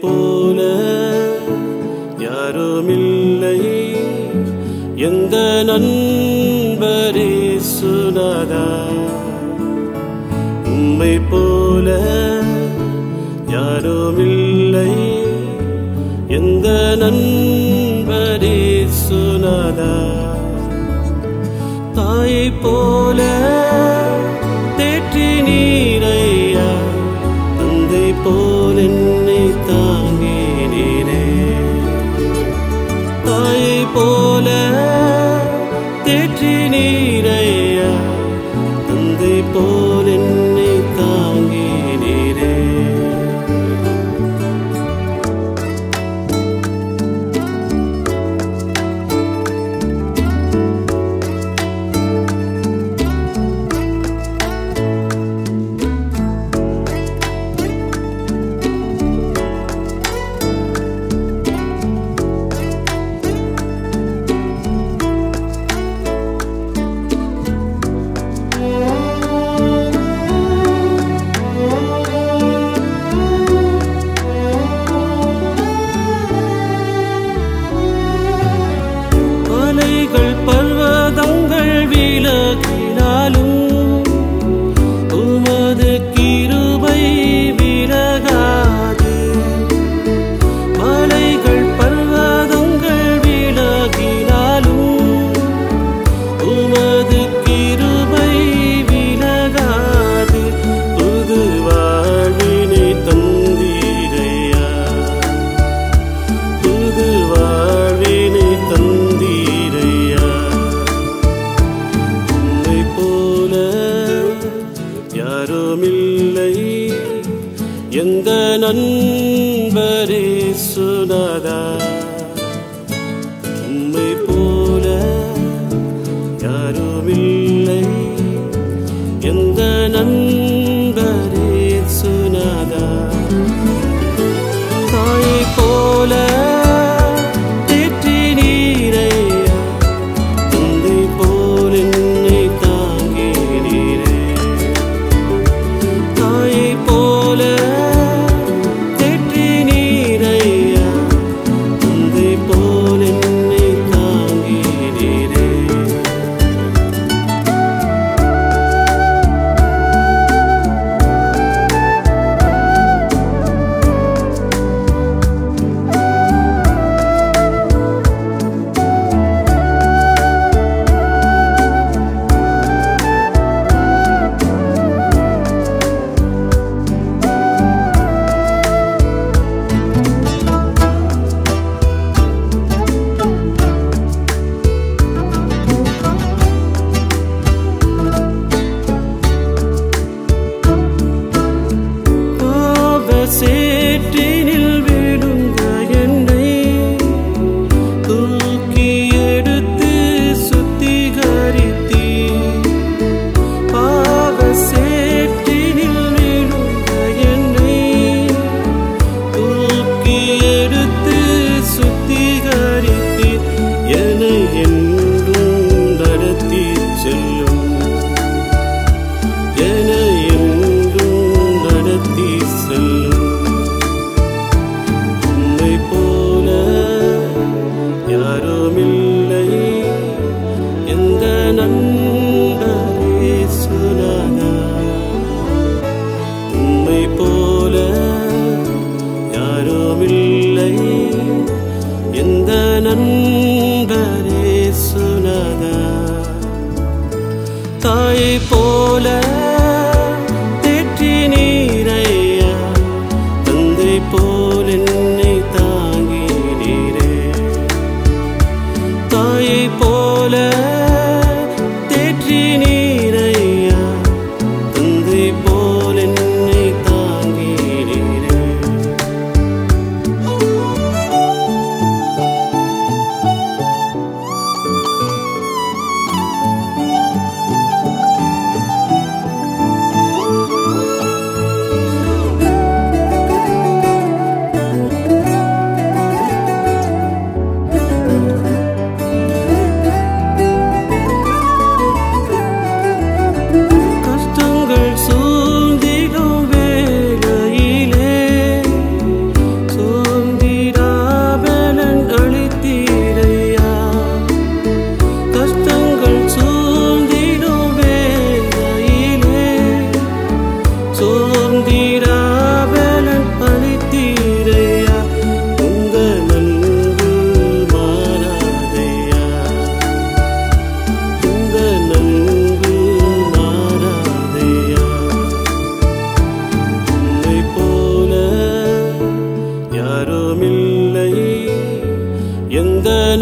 போல யாருமில்லை. எந்த நண்பரே சுனாதா. உம்மை போல யாருமில்லை. எந்த நண்பரே சுனாதா. தாயை போல தேற்றி நீரையா. தந்தை போல நீரையா? தந்தை போல் என்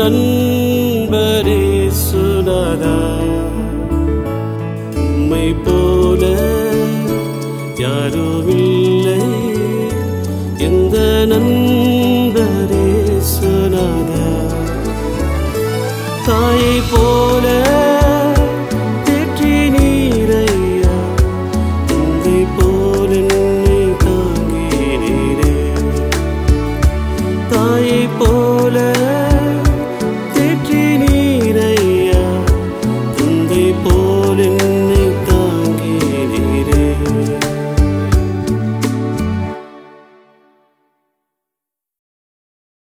எந்த நண்பரே சுனாதா. உம்மை போல யாரும் இல்லை எந்த நண்பரே சுனாதா. தாயை போல